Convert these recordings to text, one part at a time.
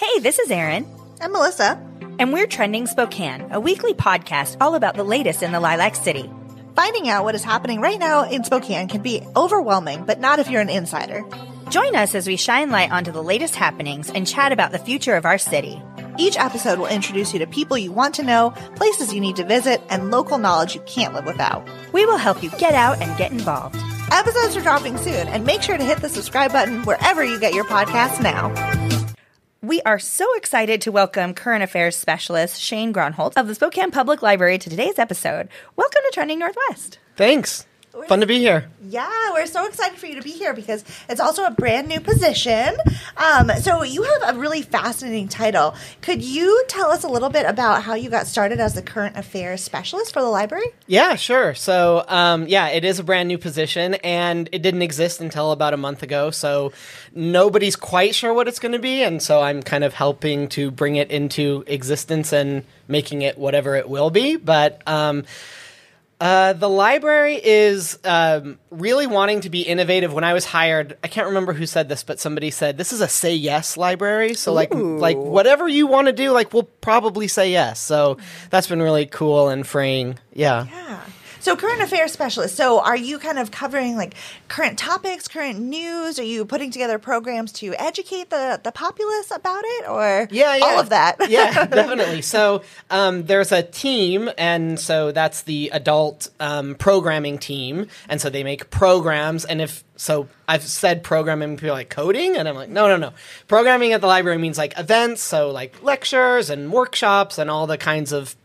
Hey, this is Erin. I'm Melissa. And we're Trending Spokane, a weekly podcast all about the latest in the Lilac City. Finding out what is happening right now in Spokane can be overwhelming, but not if you're an insider. Join us as we shine light onto the latest happenings and chat about the future of our city. Each episode will introduce you to people you want to know, places you need to visit, and local knowledge you can't live without. We will help you get out and get involved. Episodes are dropping soon, and make sure to hit the subscribe button wherever you get your podcasts now. We are so excited to welcome current affairs specialist Shane Gronholz of the Spokane Public Library to today's episode. Welcome to Trending Northwest. Thanks. Fun to be here. Yeah, we're so excited for you to be here because it's also a brand new position. Um, so you have a really fascinating title. Could you tell us a little bit about how you got started as the current affairs specialist for the library? Yeah, sure. So, um, yeah, it is a brand new position, and it didn't exist until about a month ago. So nobody's quite sure what it's going to be, and so I'm kind of helping to bring it into existence and making it whatever it will be. But um, uh, the library is um, really wanting to be innovative. When I was hired, I can't remember who said this, but somebody said this is a say yes library. So like Ooh. like whatever you want to do, like we'll probably say yes. So that's been really cool and freeing. Yeah. Yeah. So, current affairs specialist. So, are you kind of covering like current topics, current news? Are you putting together programs to educate the the populace about it, or yeah, yeah. all of that? yeah, definitely. So um, there's a team, and so that's the adult um, programming team, and so they make programs. And if so, I've said programming, people are like coding, and I'm like, no, no, no. Programming at the library means like events, so like lectures and workshops and all the kinds of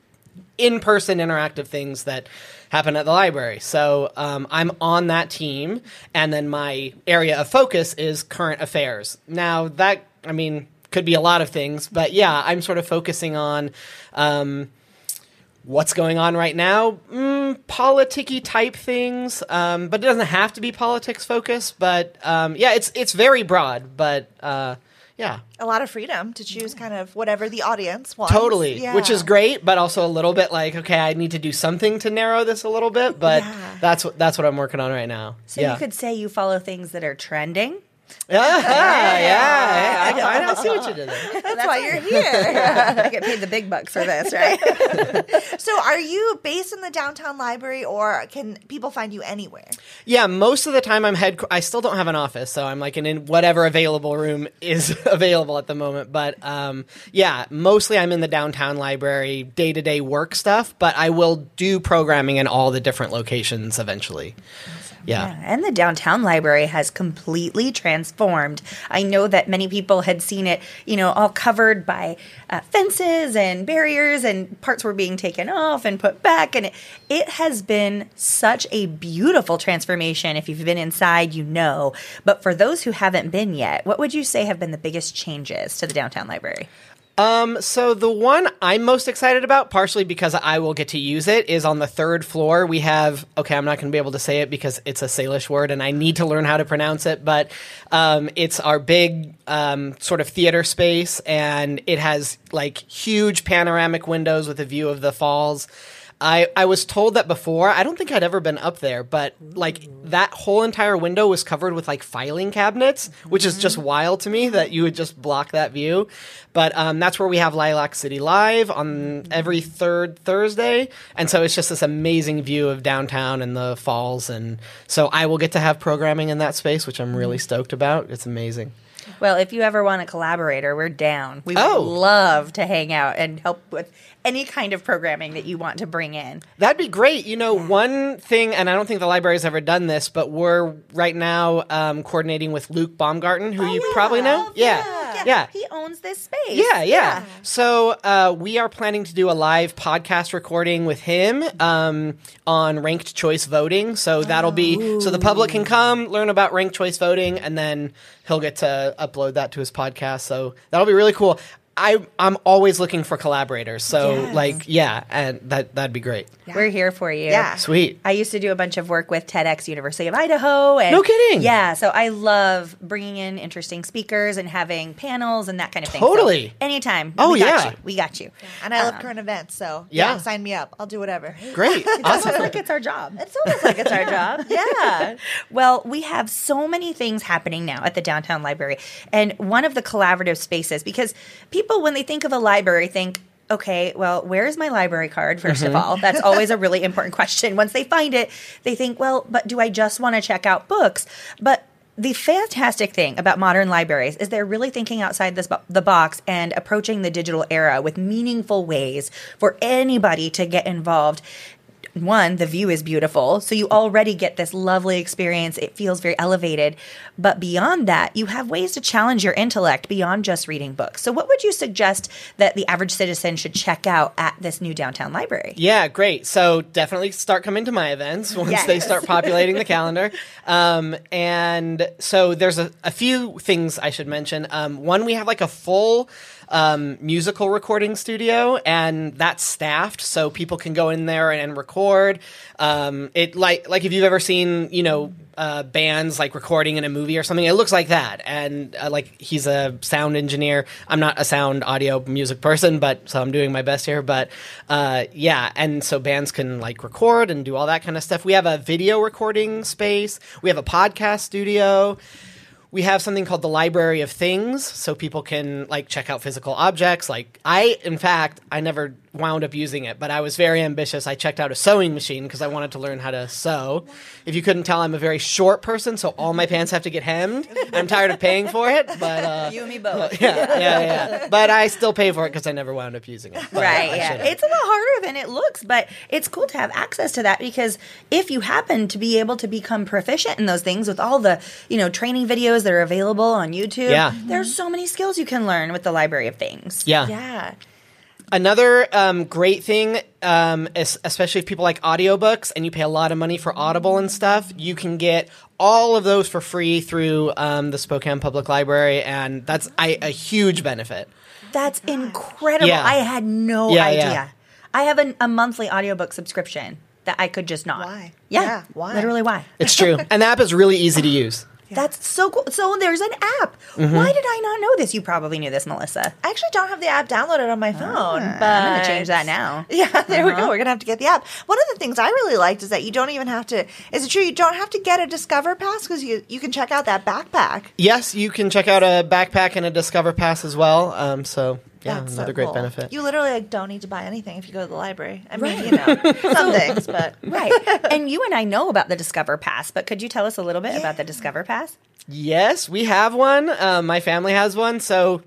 in-person interactive things that happen at the library. So um, I'm on that team, and then my area of focus is current affairs. Now that I mean could be a lot of things, but yeah, I'm sort of focusing on. Um, what's going on right now, mm, politicky type things, um, but it doesn't have to be politics focused. But um, yeah, it's it's very broad, but uh, yeah, a lot of freedom to choose kind of whatever the audience wants. totally, Yeah. which is great, but also a little bit like okay, I need to do something to narrow this a little bit, but Yeah. that's what that's what I'm working on right now. So yeah. you could say you follow things that are trending. Yeah, yeah, yeah, I, I see what you did there. That's, why you're here. I get paid the big bucks for this, right? so, are you based in the downtown library, or can people find you anywhere? Yeah, most of the time I'm head. I still don't have an office, so I'm like in, in whatever available room is available at the moment. But um, yeah, mostly I'm in the downtown library, day to day work stuff. But I will do programming in all the different locations eventually. Yeah. And the downtown library has completely transformed. I know that many people had seen it, you know, all covered by uh, fences and barriers, and parts were being taken off and put back. And it, it has been such a beautiful transformation. If you've been inside, you know. But for those who haven't been yet, what would you say have been the biggest changes to the downtown library? Um, so the one I'm most excited about, partially because I will get to use it, is on the third floor. We have okay, I'm not going to be able to say it because it's a Salish word and I need to learn how to pronounce it. But um, it's our big um, sort of theater space, and it has like huge panoramic windows with a view of the falls. I, I was told that before. I don't think I'd ever been up there, but like mm-hmm. that whole entire window was covered with like filing cabinets, which is just mm-hmm. wild to me that you would just block that view. But um, that's where we have Lilac City Live on mm-hmm. every third Thursday. And so it's just this amazing view of downtown and the falls. And so I will get to have programming in that space, which I'm really stoked about. It's amazing. Well, if you ever want a collaborator, we're down. We would Oh. love to hang out and help with any kind of programming that you want to bring in. That'd be great. You know, one thing, and I don't think the library's ever done this, but we're right now um, coordinating with Luke Baumgarten, who you probably know. Yeah. Yeah. Yeah, he owns this space. Yeah, yeah. So uh, we are planning to do a live podcast recording with him um, on ranked choice voting. So that'll be so the public can come learn about ranked choice voting, and then he'll get to upload that to his podcast. So that'll be really cool. I I'm always looking for collaborators. So Yes. like yeah, and that that'd be great. We're here for you. Yeah. Sweet. I used to do a bunch of work with TEDx University of Idaho. And No kidding. Yeah, so I love bringing in interesting speakers and having panels and that kind of thing. So Totally. anytime. Oh, we got yeah. you. We got you. And I love Um, current events, so Yeah. yeah. sign me up. I'll do whatever. Great. It's almost like it's our job. It's almost like it's our job. Yeah. Well, we have so many things happening now at the downtown library. And one of the collaborative spaces, because people, when they think of a library, think, okay, well, where's my library card, 1st of mm-hmm. all? That's always a really important question. Once they find it, they think, well, but do I just want to check out books? But the fantastic thing about modern libraries is they're really thinking outside this bo- the box and approaching the digital era with meaningful ways for anybody to get involved one, the view is beautiful. So you already get this lovely experience. It feels very elevated. But beyond that, you have ways to challenge your intellect beyond just reading books. So, what would you suggest that the average citizen should check out at this new downtown library? Yeah, great. So definitely start coming to my events once Yes. they start populating the calendar. Um, and so there's a, a few things I should mention. Um, one, we have like a full um, musical recording studio, and that's staffed, so people can go in there and, record. Um, it like like if you've ever seen you know uh, bands like recording in a movie or something, it looks like that. And uh, like he's a sound engineer. I'm not a sound audio music person, but so I'm doing my best here. But uh, yeah, and so bands can like record and do all that kind of stuff. We have a video recording space. We have a podcast studio we have something called the library of things so people can like check out physical objects. Like i in fact i never wound up using it but i was very ambitious. I checked out a sewing machine because i wanted to learn how to sew. If you couldn't tell i'm a very short person so all my pants have to get hemmed. I'm tired of paying for it but uh, You and me both. yeah yeah yeah but i still pay for it because i never wound up using it Right, I yeah. It's a lot harder than it looks, but it's cool to have access to that because if you happen to be able to become proficient in those things with all the, you know, training videos that are available on YouTube, Yeah. there's so many skills you can learn with the library of things. yeah Yeah. Another um, great thing, um, es- especially if people like audiobooks and you pay a lot of money for Audible and stuff, you can get all of those for free through um, the Spokane Public Library, and that's I, a huge benefit. That's incredible. Yeah. I had no Yeah, idea. yeah. I have an, a monthly audiobook subscription that I could just not. Why? Yeah. Yeah, why? Literally why? It's true, and the app is really easy to use. That's so cool. So there's an app. Mm-hmm. Why did I not know this? You probably knew this, Melissa. I actually don't have the app downloaded on my phone, but Ah, I'm gonna change that now. Yeah, there we Uh-huh. go. We're gonna have to get the app. One of the things I really liked is that you don't even have to. Is it true you don't have to get a Discover Pass because you you can check out that backpack. Yes, you can check out a backpack and a Discover Pass as well. Um, so yeah, That's so another great cool. benefit. You literally like don't need to buy anything if you go to the library. I mean, you know, some things, but Right. and you and I know about the Discover Pass, but could you tell us a little bit about the Discover Pass? Yes, we have one. Um, my family has one, so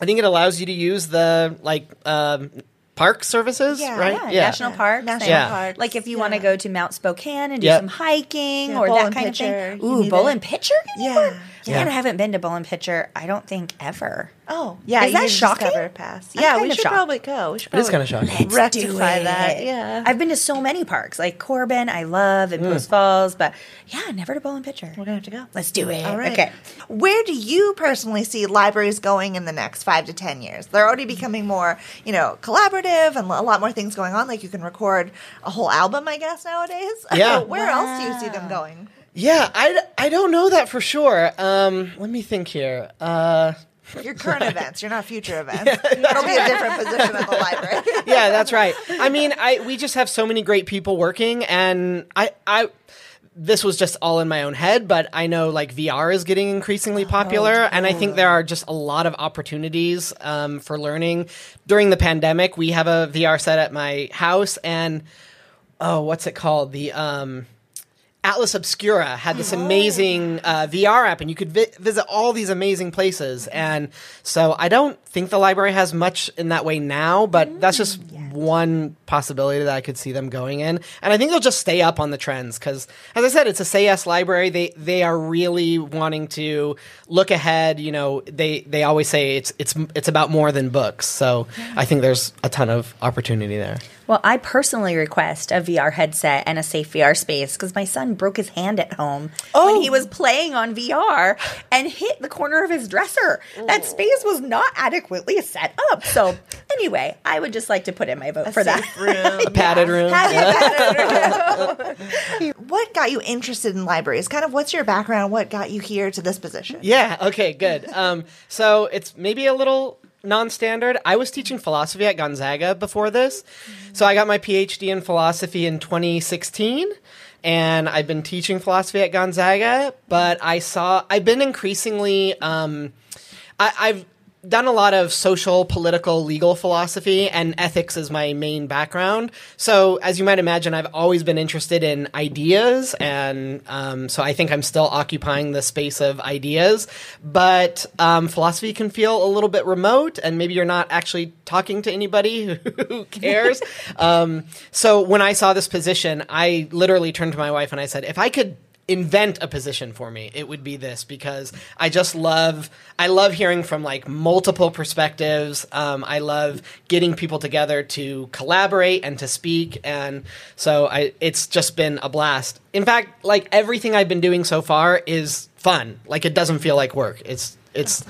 I think it allows you to use the like um, park services, Yeah. right? Yeah, national parks. National Yeah. parks. Like if you yeah. want to go to Mount Spokane and do Yep. some hiking Yeah, or Bowl that kind Pitcher, of thing. Ooh, need Bowl it. and Pitcher? Yeah. Man, Yeah. I haven't been to Bowl and Pitcher, I don't think ever. Oh, yeah. Is you that need a shocking? Pass. I'm Yeah, we should shocked. probably go. We should It is kind of shocking. Let's do rectify it. that. Yeah. I've been to so many parks, like Corbin, I love, and mm. Post Falls, but yeah, never to Bowl and Pitcher. We're gonna have to go. Let's do it. All right. Okay. Where do you personally see libraries going in the next five to ten years? They're already becoming more, you know, collaborative and a lot more things going on. Like you can record a whole album, I guess nowadays. Yeah. Where else do you see them going? Yeah, I, I don't know that for sure. Um, let me think here. Uh, Your current events. You're not future events. That'll be a different position at the library. yeah, that's right. I mean, I we just have so many great people working, and I I this was just all in my own head, but I know like VR is getting increasingly popular, and I think there are just a lot of opportunities um, for learning. During the pandemic, we have a VR set at my house, and oh, what's it called? The um, Atlas Obscura had this amazing uh, VR app, and you could vi- visit all these amazing places. And so I don't think the library has much in that way now, but that's just one possibility that I could see them going in, and I think they'll just stay up on the trends because, as I said, it's a say yes library. They they are really wanting to look ahead. You know, they they always say it's it's it's about more than books. So I think there's a ton of opportunity there. Well, I personally request a VR headset and a safe VR space because my son broke his hand at home when Oh. he was playing on VR and hit the corner of his dresser. That space was not adequately set up. So, anyway, I would just like to put in my vote for that. Safe room. A padded room. what got you interested in libraries? Kind of what's your background? What got you here to this position? Yeah. Okay. Good. Um, so it's maybe a little non-standard. I was teaching philosophy at Gonzaga before this, so I got my PhD in philosophy in 2016, and I've been teaching philosophy at Gonzaga. But I saw I've been increasingly um, I, I've done a lot of social, political, legal philosophy, and ethics is my main background. So, as you might imagine, I've always been interested in ideas, and um, so I think I'm still occupying the space of ideas. But um, philosophy can feel a little bit remote, and maybe you're not actually talking to anybody who cares. um, so, when I saw this position, I literally turned to my wife and I said, if I could invent a position for me it would be this because i just love i love hearing from like multiple perspectives. Um, i love getting people together to collaborate and to speak and so i it's just been a blast. In fact like everything i've been doing so far is fun. Like it doesn't feel like work. It's it's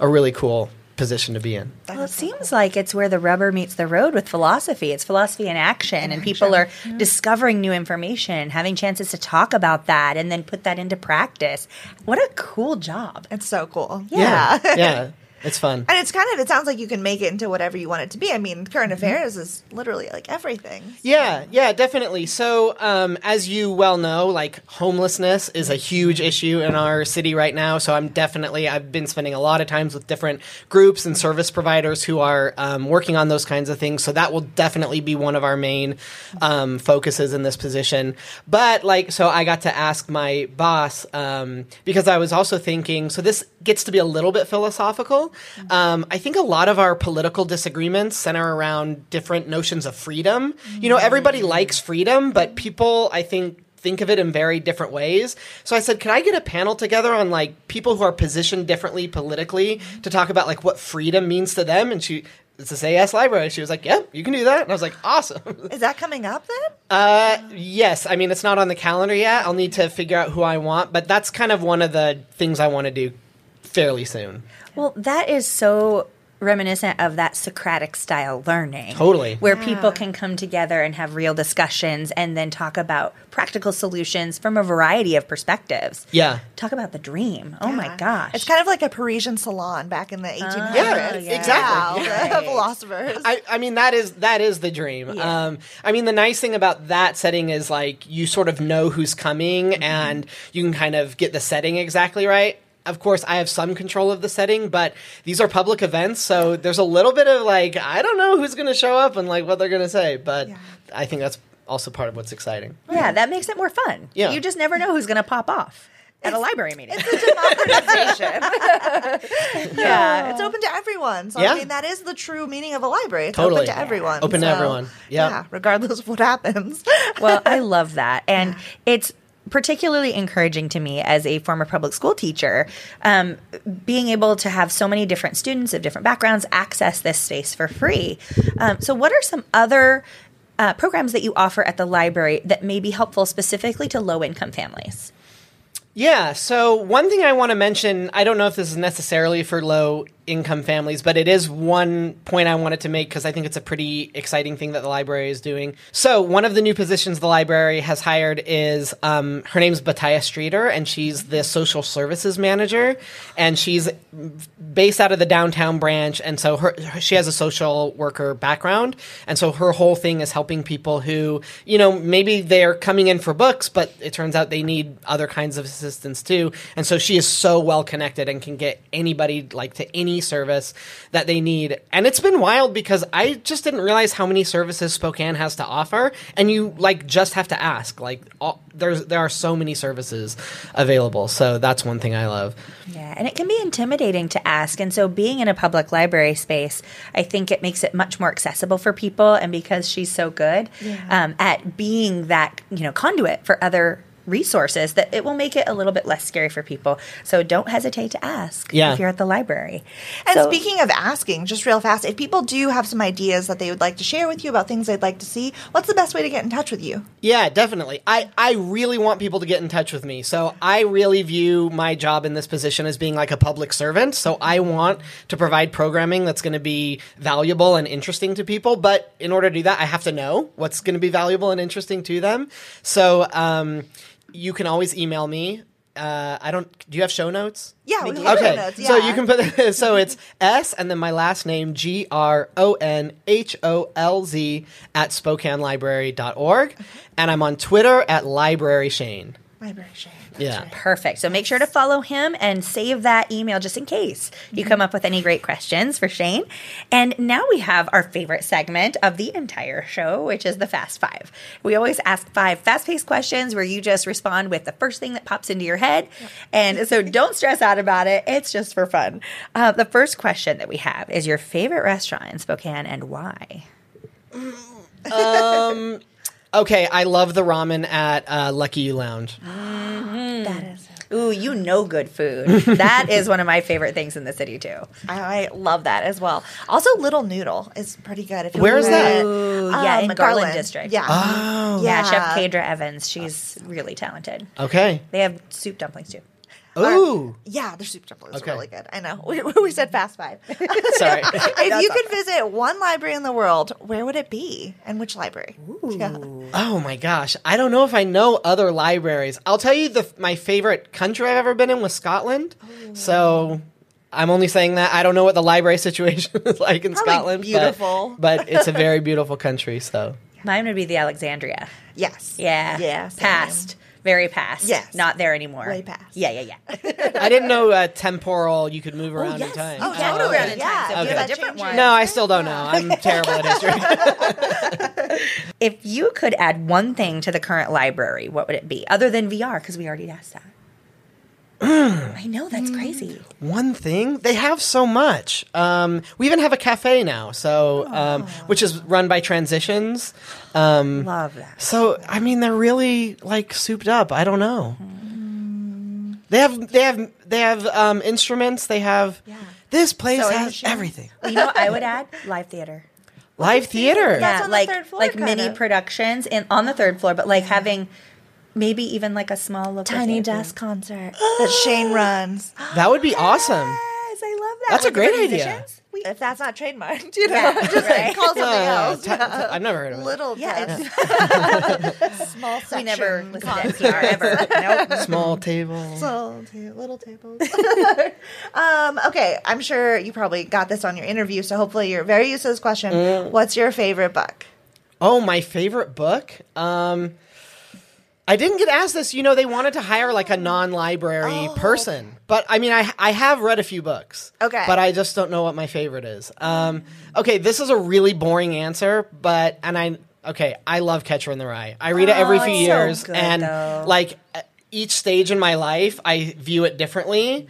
a really cool position to be in Well, it seems like it's where the rubber meets the road with philosophy. It's philosophy in action, and people are discovering new information, having chances to talk about that, and then put that into practice. What a cool job! It's so cool. Yeah. yeah it's fun And it's kind of, it sounds like you can make it into whatever you want it to be. I mean, current affairs is literally like everything. Yeah, yeah, definitely. So, um, as you well know, like homelessness is a huge issue in our city right now. So, I'm definitely I've been spending a lot of times with different groups and service providers who are um, working on those kinds of things. So that will definitely be one of our main um, focuses in this position. But like, so I got to ask my boss um, because I was also thinking. So this gets to be a little bit philosophical. Um, I think a lot of our political disagreements center around different notions of freedom. You know, everybody likes freedom, but people, I think, think of it in very different ways. So I said, could I get a panel together on like people who are positioned differently politically to talk about like what freedom means to them? And she, it's a AS library. She was like, yep, you can do that. And I was like, awesome. Is that coming up then? Uh, yes. I mean, it's not on the calendar yet. I'll need to figure out who I want, but that's kind of one of the things I want to do fairly soon. Well, that is so reminiscent of that Socratic style learning. Totally. Where people can come together and have real discussions and then talk about practical solutions from a variety of perspectives. Yeah. Talk about the dream. Oh my gosh. It's kind of like a Parisian salon back in the 1800s. Yeah, yeah. exactly. Wow, the philosophers. I, I mean that is that is the dream. Um, I mean the nice thing about that setting is like you sort of know who's coming and you can kind of get the setting exactly right. Of course, I have some control of the setting, but these are public events, so there's a little bit of like I don't know who's going to show up and like what they're going to say, but Yeah. I think that's also part of what's exciting. yeah, that makes it more fun. Yeah. You just never know who's going to pop off at a library meeting. It's a democratization. yeah, it's open to everyone. So Yeah. I mean, that is the true meaning of a library. It's Totally. open to everyone. Open to everyone. Yeah. yeah, regardless of what happens. well, I love that. And it's particularly encouraging to me as a former public school teacher, um, being able to have so many different students of different backgrounds access this space for free. Um, so, what are some other uh, programs that you offer at the library that may be helpful specifically to low income families? Yeah. So one thing I want to mention, I don't know if this is necessarily for low income families, but it is one point I wanted to make because I think it's a pretty exciting thing that the library is doing. So one of the new positions the library has hired is um, her name's Bataya Streeter, and she's the social services manager, and she's based out of the downtown branch, and so her she has a social worker background, and so her whole thing is helping people who you know maybe they're coming in for books, but it turns out they need other kinds of assistance too, and so she is so well connected and can get anybody like to any any service that they need. And it's been wild because I just didn't realize how many services Spokane has to offer. And you like just have to ask. Like all, there's there are so many services available. So that's one thing I love. Yeah, and it can be intimidating to ask. And so, being in a public library space, I think it makes it much more accessible for people. And because she's so good um, at being that, you know, conduit for other resources, that it will make it a little bit less scary for people. So, don't hesitate to ask Yeah. if you're at the library. And So- speaking of asking, just real fast, if people do have some ideas that they would like to share with you about things they'd like to see, what's the best way to get in touch with you? Yeah, definitely. I, I really want people to get in touch with me. So I really view my job in this position as being like a public servant. So I want to provide programming that's going to be valuable and interesting to people. But in order to do that, I have to know what's going to be valuable and interesting to them. So um, you can always email me. Uh, I don't. Do you have show notes? Yeah, we have Okay, show notes. Yeah. so you can put so it's S and then my last name G R O N H O L Z at SpokaneLibrary.org, and I'm on Twitter at Library Shane. Library Shane. Yeah. Perfect. So make sure to follow him and save that email just in case you come up with any great questions for Shane. And now we have our favorite segment of the entire show, which is the Fast Five. We always ask five fast paced questions where you just respond with the first thing that pops into your head. And so don't stress out about it, it's just for fun. Uh, the first question that we have is your favorite restaurant in Spokane and why? Okay, I love the ramen at uh, Lucky You Lounge. That is. Ooh, you know good food. that is one of my favorite things in the city, too. I, I love that as well. Also, Little Noodle is pretty good. If you Where is visit, that? Ooh, yeah, in Garland District. Yeah. Oh. Yeah, Chef Kadra Evans. She's really talented. Okay. They have soup dumplings too. Ooh. Yeah, their soup dumplings Okay. are really good. I know. We, we said fast five. Sorry. if Sorry. you could visit one library in the world, where would it be? And which library? Yeah. Oh my gosh, I don't know if I know other libraries. I'll tell you the my favorite country I've ever been in was Scotland. Oh. So I'm only saying that I don't know what the library situation is like in Probably Scotland. but- beautiful. but, it's a very beautiful country. So Mine would be the Alexandria. Yes. Yeah. Yeah. same. Past. Very past. Yes. Not there anymore. Way past. Yeah, yeah, yeah. I didn't know uh, temporal. You could move around yes. in time. Oh, You can totally. move around in Yeah. time. So if you Okay. have a different one. No, I still don't know. I'm terrible at history. If you could add one thing to the current library, what would it be? Other than VR, because we already asked that. I know, that's crazy. One thing they have so much. Um, we even have a cafe now, so um, which is run by Transitions. Um, Love that. So I mean, they're really like souped up. I don't know. They have they have they have um, instruments. They have this place Sewing has machine. everything. Well, you know what I would add? Live theater. Live theater. That's on the like third floor, like mini kinda. productions in on the third floor, but like having maybe even like a small little Tiny theater. desk concert that Shane runs. That would be awesome. Yes, I love that. That's a With great different idea. musicians. We- If that's not trademarked, you know, Yeah, just right. like call something Uh, else. I've never heard of it. Little Yeah, desk. small section. we never listened to concert. NPR ever. Nope. Small table. Little, ta- little tables. um, okay, I'm sure you probably got this on your interview, so hopefully you're very used to this question. Mm. What's your favorite book? Oh, my favorite book. Um, I didn't get asked this. You know, they wanted to hire like a non-library person, but I mean, I I have read a few books. Okay. but I just don't know what my favorite is. Um, okay, this is a really boring answer, but and I okay, I love Catcher in the Rye. I read it every few it's so years, good, and though. like each stage in my life, I view it differently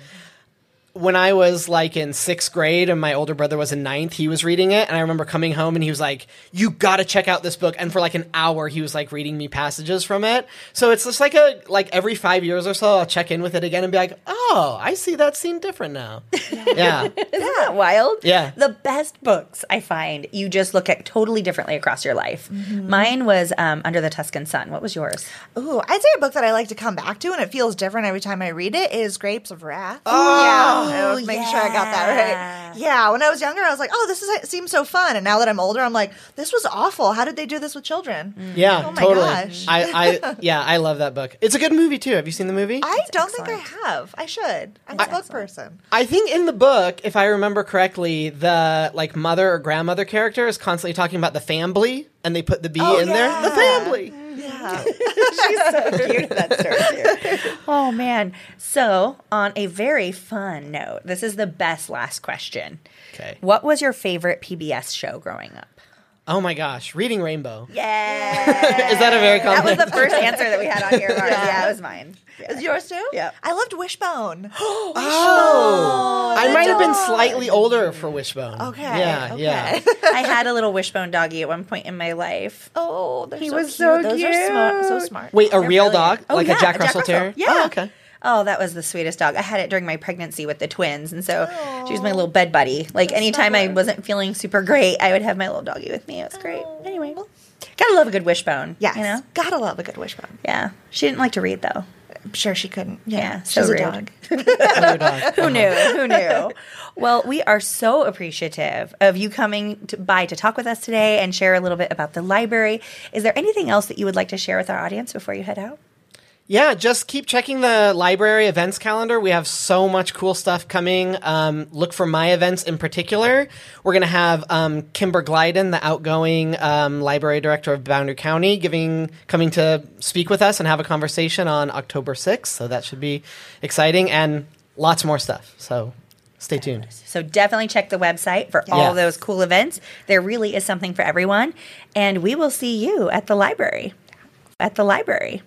when I was like in sixth grade and my older brother was in ninth, he was reading it. And I remember coming home and he was like, You got to check out this book. And for like an hour, he was like reading me passages from it. So it's just like a, like every five years or so, I'll check in with it again and be like, Oh, I see that scene different now. yeah. Isn't that wild? Yeah. The best books I find you just look at totally differently across your life. Mine was um, Under the Tuscan Sun. What was yours? Ooh, I'd say a book that I like to come back to, and it feels different every time I read it, is Grapes of Wrath. Oh, yeah. I was oh, making sure I got that right. Yeah, when I was younger, I was like, oh, this is it seems so fun. And now that I'm older, I'm like, this was awful. How did they do this with children? Mm. Yeah, Oh my totally. gosh. I, I, yeah, I love that book. It's a good movie too. Have you seen the movie? I don't think I have. I should. I'm a book person. I think in the book, if I remember correctly, the like mother or grandmother character is constantly talking about the family, and they put the B Oh, in there. The yeah. family. Yeah. She's so cute. That's her too. Oh man. So, on a very fun note, this is the best last question. Okay. What was your favorite PBS show growing up? Oh my gosh, Reading Rainbow. Yeah. Is that a very common? That was the first answer that we had on here. Mars. Yeah. Yeah. it was mine. Is yours too? Yeah. I loved Wishbone. Oh, I the might have been slightly older for Wishbone. Okay. Yeah, okay. yeah. I had a little wishbone doggy at one point in my life. Oh, they're He so was cute. so Those are smart. So smart. Wait, a They're real brilliant. dog, Oh, like yeah, a Jack Russell Terrier? Yeah. Oh, okay. Oh, that was the sweetest dog. I had it during my pregnancy with the twins, and so she was my little bed buddy. Like anytime I wasn't feeling super great, I would have my little doggy with me. It was great. Anyway, gotta love a good wishbone. Yes. you know. Gotta love a good Wishbone. Yeah, she didn't like to read though. I'm sure she couldn't. Yeah. Yeah, She's so a rude. dog. Dog. Who knew? Who knew? Well, we are so appreciative of you coming to, by to talk with us today and share a little bit about the library. Is there anything else that you would like to share with our audience before you head out? Yeah, just keep checking the library events calendar. We have so much cool stuff coming. Um, look for my events in particular. We're going to have um, Kimber Glidden, the outgoing um, library director of Boundary County, giving coming to speak with us and have a conversation on October 6th. So that should be exciting and lots more stuff. So stay tuned. So definitely check the website for all Yeah. those cool events. There really is something for everyone. And we will see you at the library. At the library.